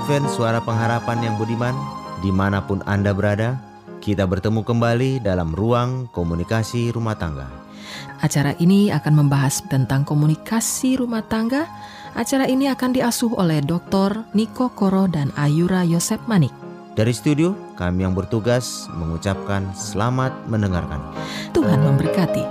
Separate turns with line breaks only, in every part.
Advent Suara Pengharapan yang budiman Di mana pun Anda berada Kita bertemu kembali dalam ruang komunikasi rumah tangga
Acara ini akan membahas tentang komunikasi rumah tangga Acara ini akan diasuh oleh Dr. Niko Koro dan Ayura Yosep Manik
dari studio, kami yang bertugas mengucapkan selamat mendengarkan.
Tuhan memberkati.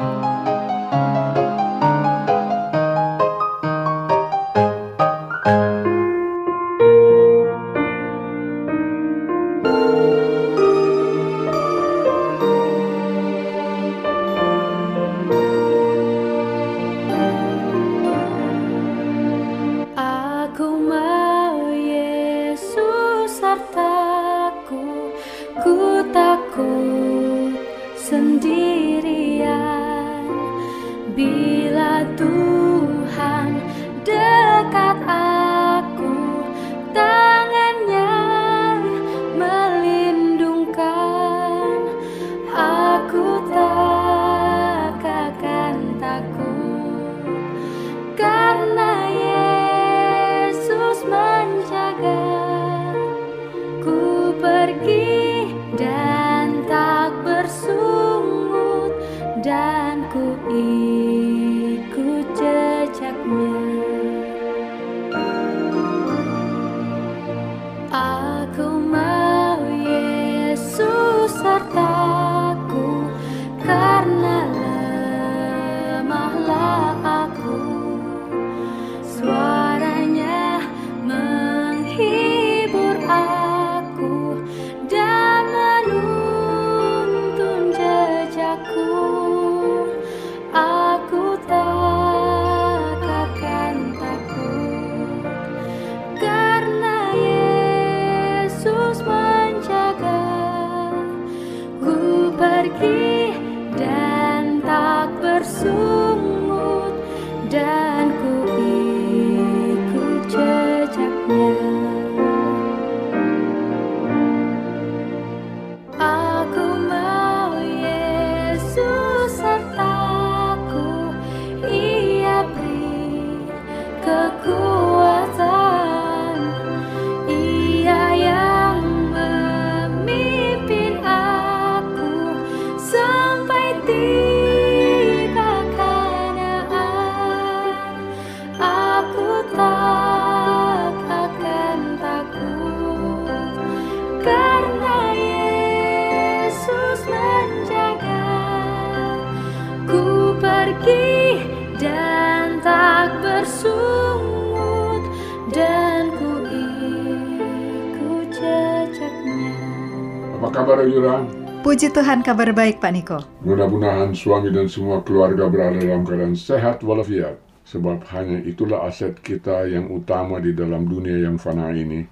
Kabar Yura?
Puji Tuhan kabar baik Pak Niko.
Mudah-mudahan suami dan semua keluarga berada dalam keadaan sehat walafiat. Sebab hanya itulah aset kita yang utama di dalam dunia yang fana ini.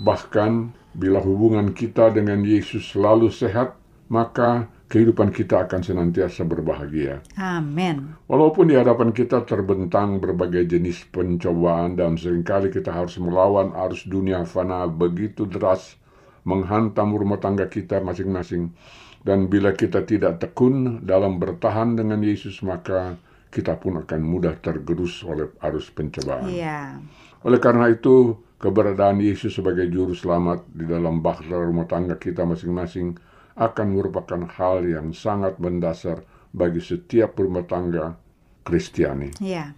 Bahkan Bila hubungan kita dengan Yesus selalu sehat, maka kehidupan kita akan senantiasa berbahagia.
Amin.
Walaupun di hadapan kita terbentang berbagai jenis pencobaan dan sering kali kita harus melawan arus dunia fana begitu deras menghantam rumah tangga kita masing-masing. Dan bila kita tidak tekun dalam bertahan dengan Yesus, maka kita pun akan mudah tergerus oleh arus pencobaan.
Iya.
Oleh karena itu, keberadaan Yesus sebagai juru selamat di dalam bahtera rumah tangga kita masing-masing akan merupakan hal yang sangat mendasar bagi setiap rumah tangga Kristiani.
Iya.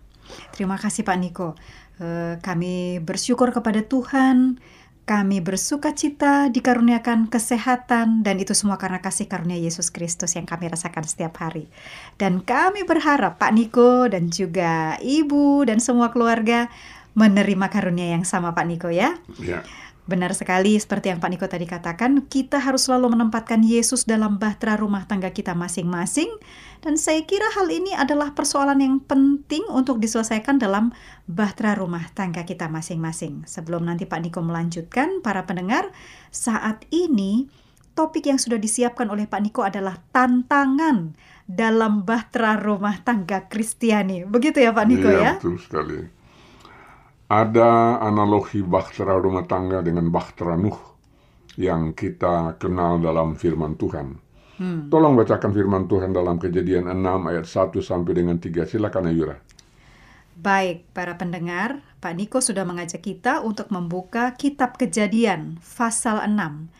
Terima kasih Pak Niko. Eh, kami bersyukur kepada Tuhan kami bersuka cita dikaruniakan kesehatan dan itu semua karena kasih karunia Yesus Kristus yang kami rasakan setiap hari. Dan kami berharap Pak Niko dan juga Ibu dan semua keluarga menerima karunia yang sama Pak Niko ya.
Ya.
Benar sekali seperti yang Pak Niko tadi katakan, kita harus selalu menempatkan Yesus dalam bahtera rumah tangga kita masing-masing dan saya kira hal ini adalah persoalan yang penting untuk diselesaikan dalam bahtera rumah tangga kita masing-masing. Sebelum nanti Pak Niko melanjutkan, para pendengar, saat ini topik yang sudah disiapkan oleh Pak Niko adalah tantangan dalam bahtera rumah tangga Kristiani. Begitu ya Pak Niko
Iya,
ya?
betul sekali. Ada analogi bahtera rumah tangga dengan bahtera Nuh yang kita kenal dalam firman Tuhan. Tolong bacakan firman Tuhan dalam kejadian 6 ayat 1 sampai dengan 3. Silakan Ayura.
Baik, para pendengar, Pak Niko sudah mengajak kita untuk membuka kitab Kejadian pasal 6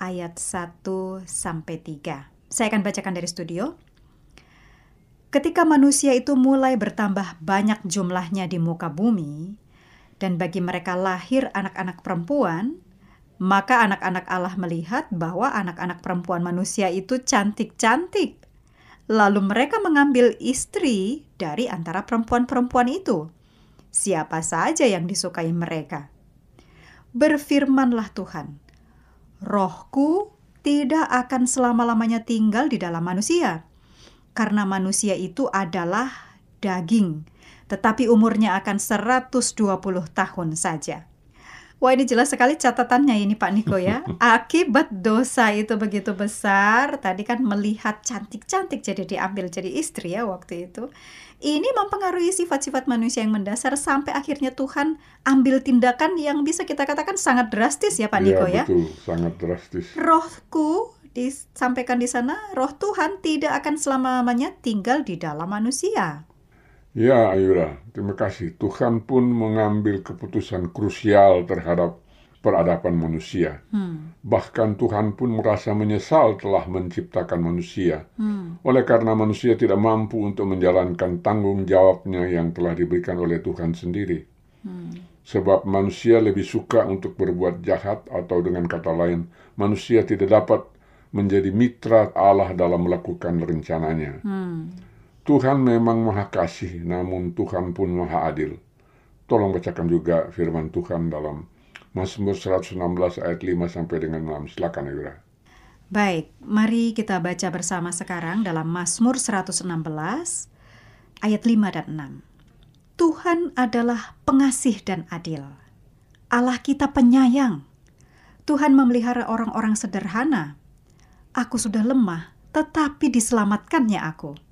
ayat 1 sampai 3. Saya akan bacakan dari studio. Ketika manusia itu mulai bertambah banyak jumlahnya di muka bumi, dan bagi mereka lahir anak-anak perempuan, maka anak-anak Allah melihat bahwa anak-anak perempuan manusia itu cantik-cantik. Lalu mereka mengambil istri dari antara perempuan-perempuan itu. Siapa saja yang disukai mereka. Berfirmanlah Tuhan, Rohku tidak akan selama-lamanya tinggal di dalam manusia, karena manusia itu adalah daging, tetapi umurnya akan 120 tahun saja. Wah ini jelas sekali catatannya ini Pak Niko ya. Akibat dosa itu begitu besar, tadi kan melihat cantik-cantik jadi diambil jadi istri ya waktu itu. Ini mempengaruhi sifat-sifat manusia yang mendasar sampai akhirnya Tuhan ambil tindakan yang bisa kita katakan sangat drastis ya Pak Niko ya.
betul, sangat drastis.
Rohku disampaikan di sana, roh Tuhan tidak akan selama-lamanya tinggal di dalam manusia.
Ya, Ayura, terima kasih. Tuhan pun mengambil keputusan krusial terhadap peradaban manusia. Bahkan Tuhan pun merasa menyesal telah menciptakan manusia. Oleh karena manusia tidak mampu untuk menjalankan tanggung jawabnya yang telah diberikan oleh Tuhan sendiri. Sebab manusia lebih suka untuk berbuat jahat atau dengan kata lain, manusia tidak dapat menjadi mitra Allah dalam melakukan rencananya. Tuhan memang maha kasih, namun Tuhan pun maha adil. Tolong bacakan juga firman Tuhan dalam Mazmur 116 ayat 5 sampai dengan 6. Silakan Ayura.
Baik, mari kita baca bersama sekarang dalam Mazmur 116 ayat 5 dan 6. Tuhan adalah pengasih dan adil. Allah kita penyayang. Tuhan memelihara orang-orang sederhana. Aku sudah lemah, tetapi diselamatkannya aku.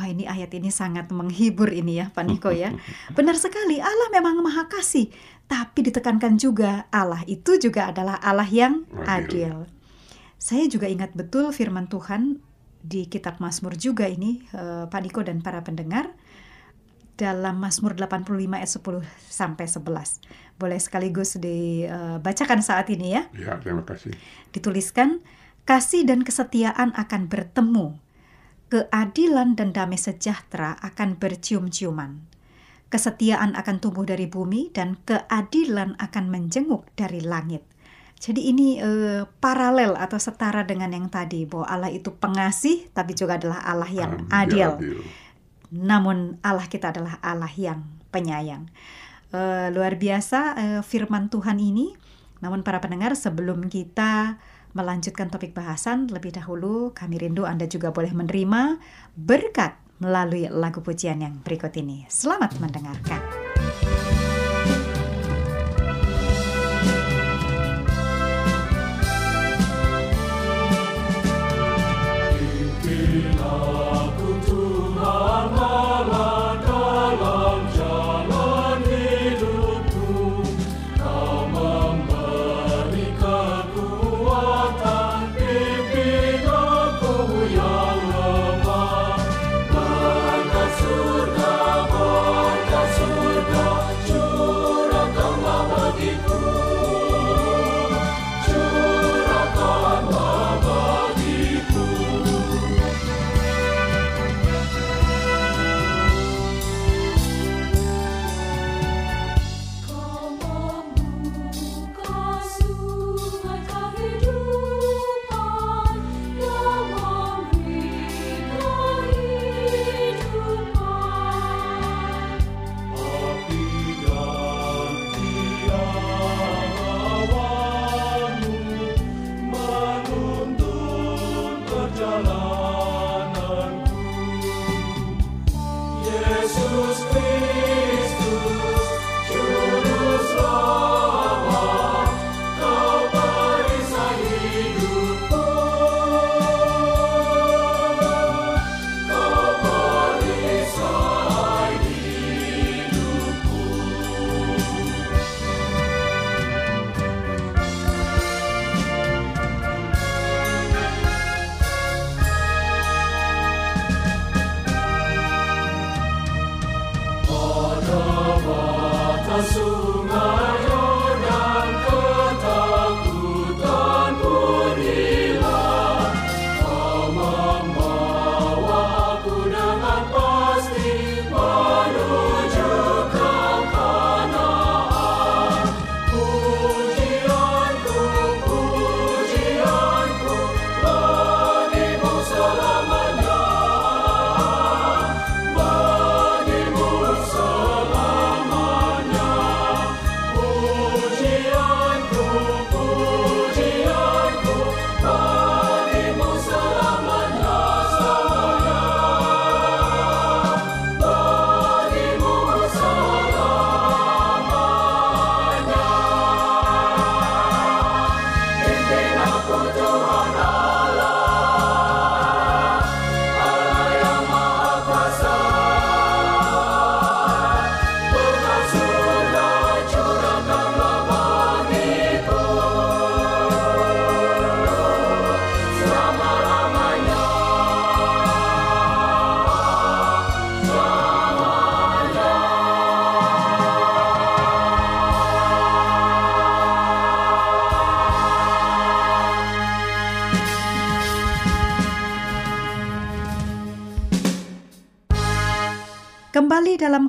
Wah ini ayat ini sangat menghibur ini ya Pak Niko ya. Benar sekali Allah memang maha kasih. Tapi ditekankan juga Allah itu juga adalah Allah yang
Adil.
adil. Saya juga ingat betul firman Tuhan di kitab Mazmur juga ini eh, Pak Niko dan para pendengar dalam Mazmur 85 ayat 10 sampai 11. Boleh sekaligus dibacakan saat ini ya.
Ya, terima kasih.
Dituliskan kasih dan kesetiaan akan bertemu. Keadilan dan damai sejahtera akan bercium-ciuman. Kesetiaan akan tumbuh dari bumi dan keadilan akan menjenguk dari langit. Jadi ini eh, paralel atau setara dengan yang tadi bahwa Allah itu pengasih tapi juga adalah Allah yang adil.
ya,
Namun Allah kita adalah Allah yang penyayang. Eh, luar biasa eh, firman Tuhan ini. Namun para pendengar sebelum kita melanjutkan topik bahasan lebih dahulu kami rindu Anda juga boleh menerima berkat melalui lagu pujian yang berikut ini. Selamat mendengarkan.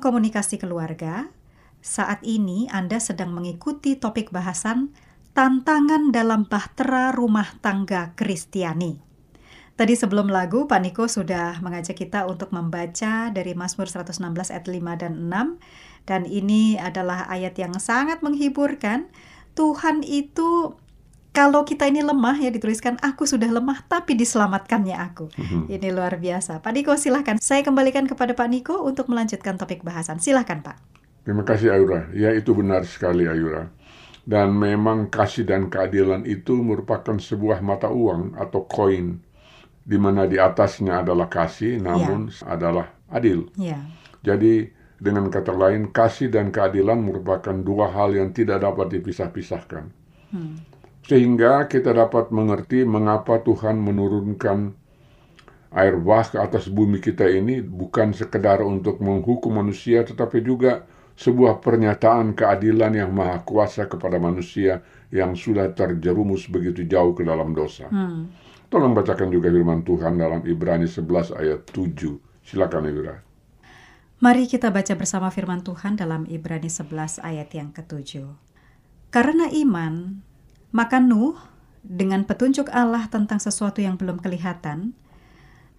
Komunikasi keluarga, saat ini Anda sedang mengikuti topik bahasan tantangan dalam bahtera rumah tangga Kristiani. Tadi sebelum lagu, Pak Niko sudah mengajak kita untuk membaca dari Mazmur 116 ayat 5 dan 6. Dan ini adalah ayat yang sangat menghiburkan. Tuhan itu kalau kita ini lemah ya dituliskan aku sudah lemah tapi diselamatkannya aku. Mm-hmm. Ini luar biasa. Pak Niko silahkan. Saya kembalikan kepada Pak Niko untuk melanjutkan topik bahasan. Silahkan Pak.
Terima kasih Ayura. Ya itu benar sekali Ayura. Dan memang kasih dan keadilan itu merupakan sebuah mata uang atau koin di mana di atasnya adalah kasih namun yeah. adalah adil. Yeah. Jadi dengan kata lain kasih dan keadilan merupakan dua hal yang tidak dapat dipisah-pisahkan. Hmm sehingga kita dapat mengerti mengapa Tuhan menurunkan air bah ke atas bumi kita ini bukan sekedar untuk menghukum manusia tetapi juga sebuah pernyataan keadilan yang maha kuasa kepada manusia yang sudah terjerumus begitu jauh ke dalam dosa. Hmm. Tolong bacakan juga firman Tuhan dalam Ibrani 11 ayat 7. Silakan Ibra.
Mari kita baca bersama firman Tuhan dalam Ibrani 11 ayat yang ketujuh. Karena iman, maka Nuh, dengan petunjuk Allah tentang sesuatu yang belum kelihatan,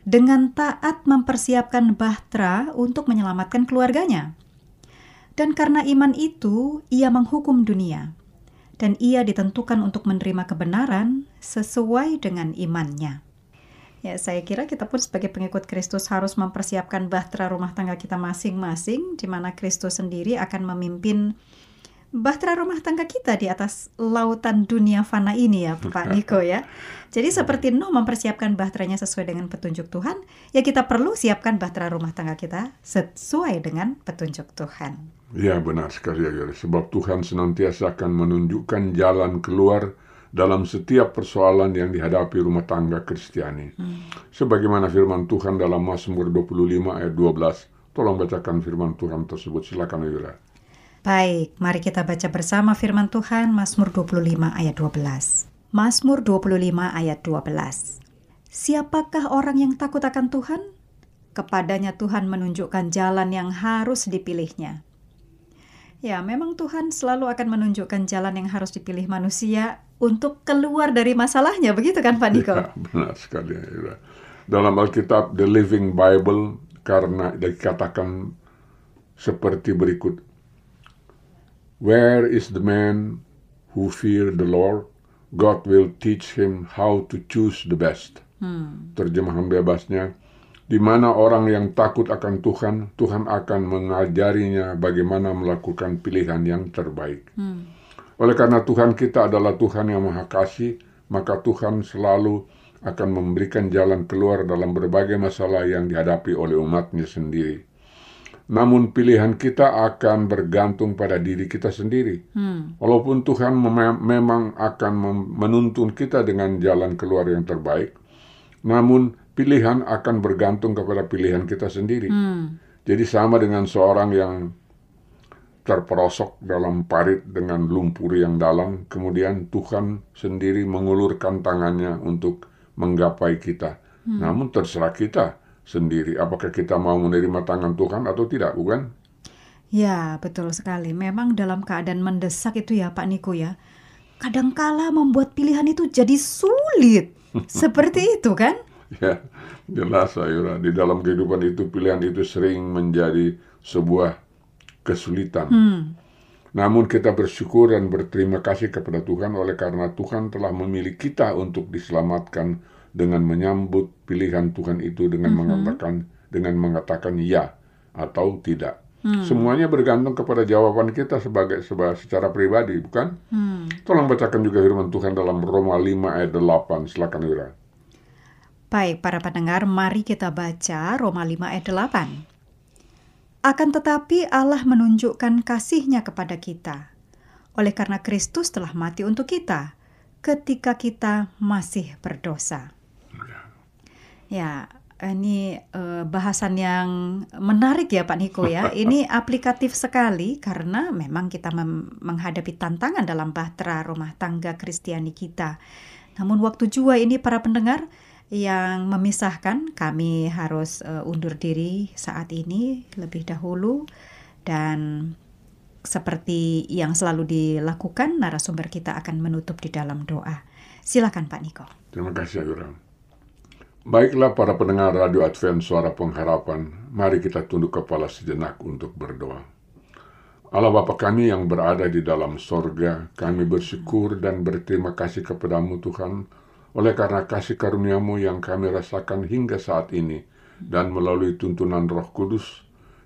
dengan taat mempersiapkan bahtera untuk menyelamatkan keluarganya. Dan karena iman itu, ia menghukum dunia, dan ia ditentukan untuk menerima kebenaran sesuai dengan imannya. Ya, saya kira kita pun sebagai pengikut Kristus harus mempersiapkan bahtera rumah tangga kita masing-masing, di mana Kristus sendiri akan memimpin bahtera rumah tangga kita di atas lautan dunia fana ini ya Pak Niko ya. Jadi seperti Nuh mempersiapkan bahteranya sesuai dengan petunjuk Tuhan, ya kita perlu siapkan bahtera rumah tangga kita sesuai dengan petunjuk Tuhan.
Ya benar sekali ya, sebab Tuhan senantiasa akan menunjukkan jalan keluar dalam setiap persoalan yang dihadapi rumah tangga Kristiani. Hmm. Sebagaimana firman Tuhan dalam Mazmur 25 ayat 12. Tolong bacakan firman Tuhan tersebut, silakan Yura.
Baik, mari kita baca bersama firman Tuhan Mazmur 25 ayat 12. Mazmur 25 ayat 12. Siapakah orang yang takut akan Tuhan? Kepadanya Tuhan menunjukkan jalan yang harus dipilihnya. Ya, memang Tuhan selalu akan menunjukkan jalan yang harus dipilih manusia untuk keluar dari masalahnya, begitu kan Pak Niko?
Ya, benar sekali. Ya. Dalam Alkitab, The Living Bible, karena dikatakan seperti berikut, Where is the man who fear the Lord? God will teach him how to choose the best. Hmm. Terjemahan bebasnya, di mana orang yang takut akan Tuhan, Tuhan akan mengajarinya bagaimana melakukan pilihan yang terbaik. Hmm. Oleh karena Tuhan kita adalah Tuhan yang Maha Kasih, maka Tuhan selalu akan memberikan jalan keluar dalam berbagai masalah yang dihadapi oleh umatnya sendiri. Namun pilihan kita akan bergantung pada diri kita sendiri. Hmm. Walaupun Tuhan mem memang akan menuntun kita dengan jalan keluar yang terbaik, namun pilihan akan bergantung kepada pilihan kita sendiri. Hmm. Jadi sama dengan seorang yang terperosok dalam parit dengan lumpur yang dalam, kemudian Tuhan sendiri mengulurkan tangannya untuk menggapai kita. Hmm. Namun terserah kita sendiri. Apakah kita mau menerima tangan Tuhan atau tidak, bukan?
Ya, betul sekali. Memang dalam keadaan mendesak itu ya Pak Niko ya. Kadangkala membuat pilihan itu jadi sulit. Seperti itu kan?
Ya, jelas Ayura. Di dalam kehidupan itu pilihan itu sering menjadi sebuah kesulitan. Hmm. Namun kita bersyukur dan berterima kasih kepada Tuhan oleh karena Tuhan telah memilih kita untuk diselamatkan dengan menyambut pilihan Tuhan itu dengan mm -hmm. mengatakan dengan mengatakan ya atau tidak. Hmm. Semuanya bergantung kepada jawaban kita sebagai secara pribadi, bukan? Hmm. Tolong bacakan juga firman Tuhan dalam Roma 5 ayat 8. Silakan Wira.
Baik, para pendengar, mari kita baca Roma 5 ayat 8. Akan tetapi Allah menunjukkan kasihnya kepada kita. Oleh karena Kristus telah mati untuk kita ketika kita masih berdosa. Ya, ini uh, bahasan yang menarik ya Pak Niko ya. Ini aplikatif sekali karena memang kita menghadapi tantangan dalam bahtera rumah tangga Kristiani kita. Namun waktu jua ini para pendengar, yang memisahkan. Kami harus uh, undur diri saat ini lebih dahulu dan seperti yang selalu dilakukan, narasumber kita akan menutup di dalam doa. Silakan Pak Niko.
Terima kasih Ayura. Baiklah para pendengar Radio Advent Suara Pengharapan, mari kita tunduk kepala sejenak untuk berdoa. Allah Bapa kami yang berada di dalam sorga, kami bersyukur dan berterima kasih kepadamu Tuhan, oleh karena kasih karuniamu yang kami rasakan hingga saat ini, dan melalui tuntunan roh kudus,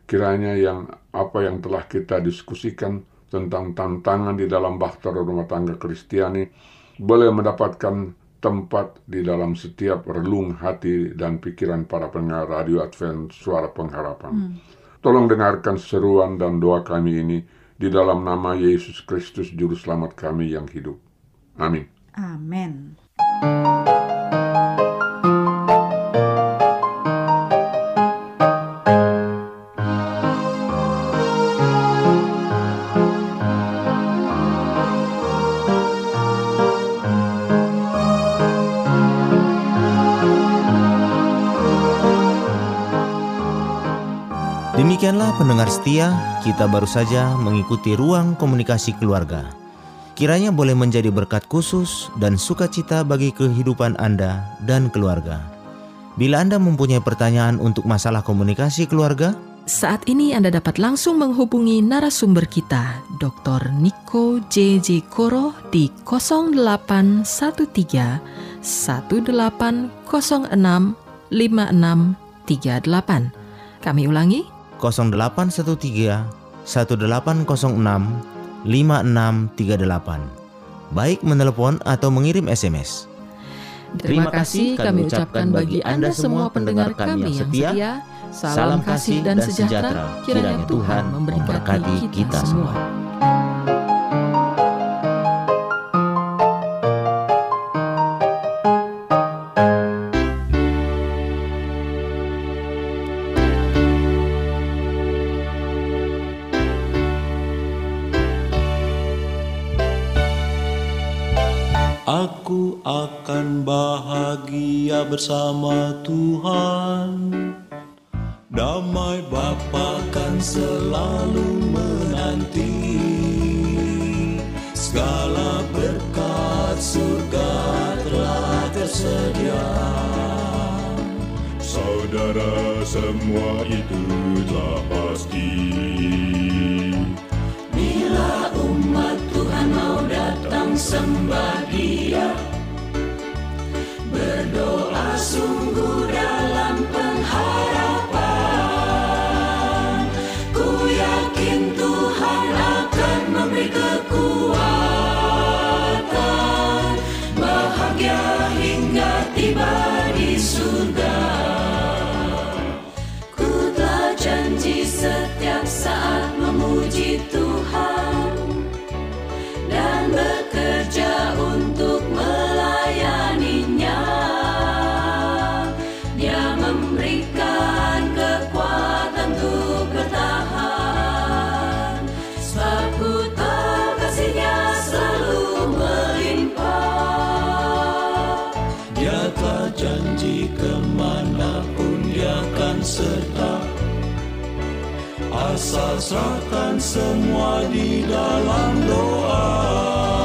Kiranya yang apa yang telah kita diskusikan tentang tantangan di dalam bahtera rumah tangga Kristiani boleh mendapatkan tempat di dalam setiap relung hati dan pikiran para pendengar radio Advent Suara Pengharapan. Hmm. Tolong dengarkan seruan dan doa kami ini di dalam nama Yesus Kristus Juru Selamat kami yang hidup. Amin.
Amin.
Pendengar setia, kita baru saja mengikuti ruang komunikasi keluarga. Kiranya boleh menjadi berkat khusus dan sukacita bagi kehidupan Anda dan keluarga. Bila Anda mempunyai pertanyaan untuk masalah komunikasi keluarga,
saat ini Anda dapat langsung menghubungi narasumber kita, Dr. Niko JJ Koro di 0813 1806 5638. Kami ulangi
0813 1806 5638. Baik menelepon atau mengirim SMS.
Terima kasih kami ucapkan bagi Anda semua pendengar kami yang setia. Salam kasih dan sejahtera kiranya Tuhan memberkati kita semua.
Bersama Tuhan. Damai Bapa kan selalu menanti. Segala berkat surga telah tersedia. Saudara semua itu telah pasti.
Bila umat Tuhan mau datang sembah dia Lord.
Asal serahkan semua di dalam doa.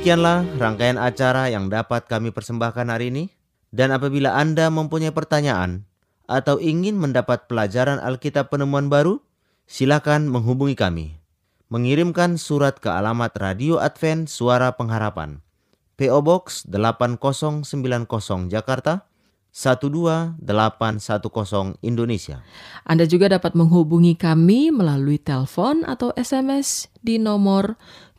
Demikianlah rangkaian acara yang dapat kami persembahkan hari ini. Dan apabila Anda mempunyai pertanyaan atau ingin mendapat pelajaran Alkitab penemuan baru, silakan menghubungi kami. Mengirimkan surat ke alamat Radio Advent Suara Pengharapan. PO Box 8090 Jakarta 12810 Indonesia.
Anda juga dapat menghubungi kami melalui telepon atau SMS di nomor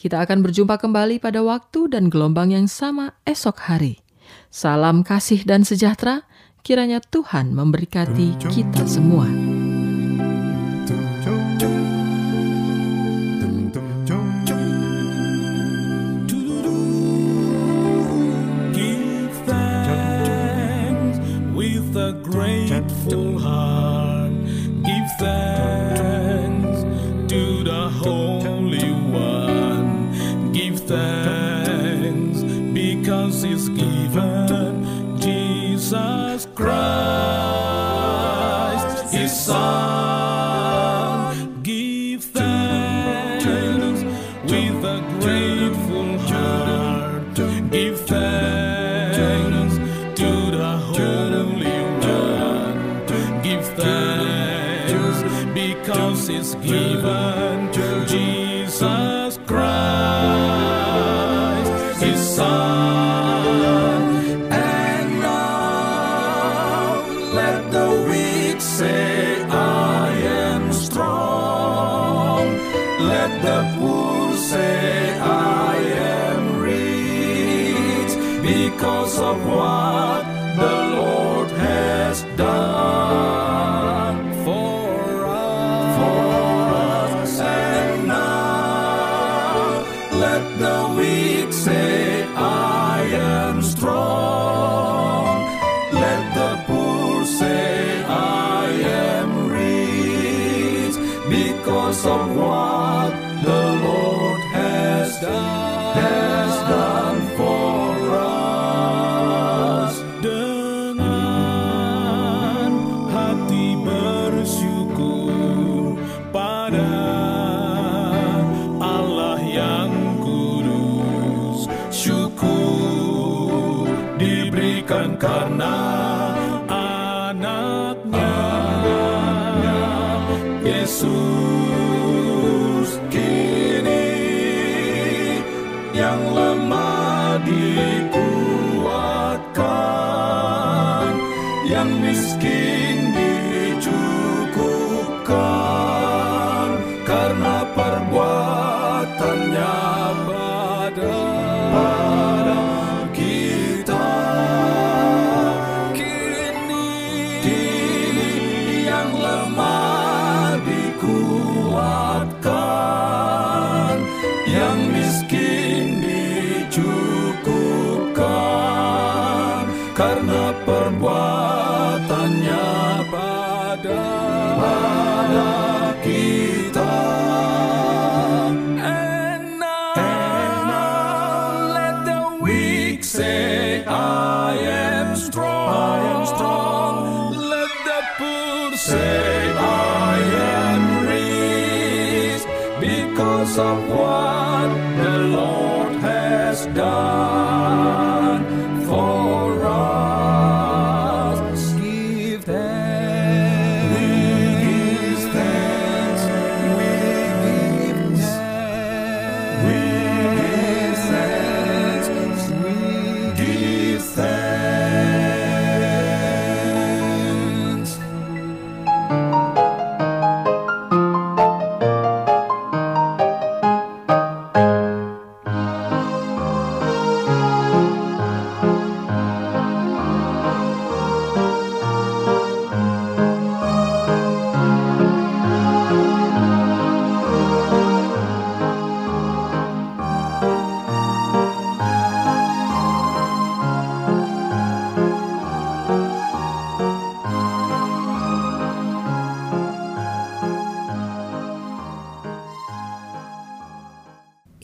kita akan berjumpa kembali pada waktu dan gelombang yang sama esok hari. Salam kasih dan sejahtera, kiranya Tuhan memberkati kita semua.
of. Kita and now, and now let the weak say I am strong I am strong. let the poor say I am rich because of what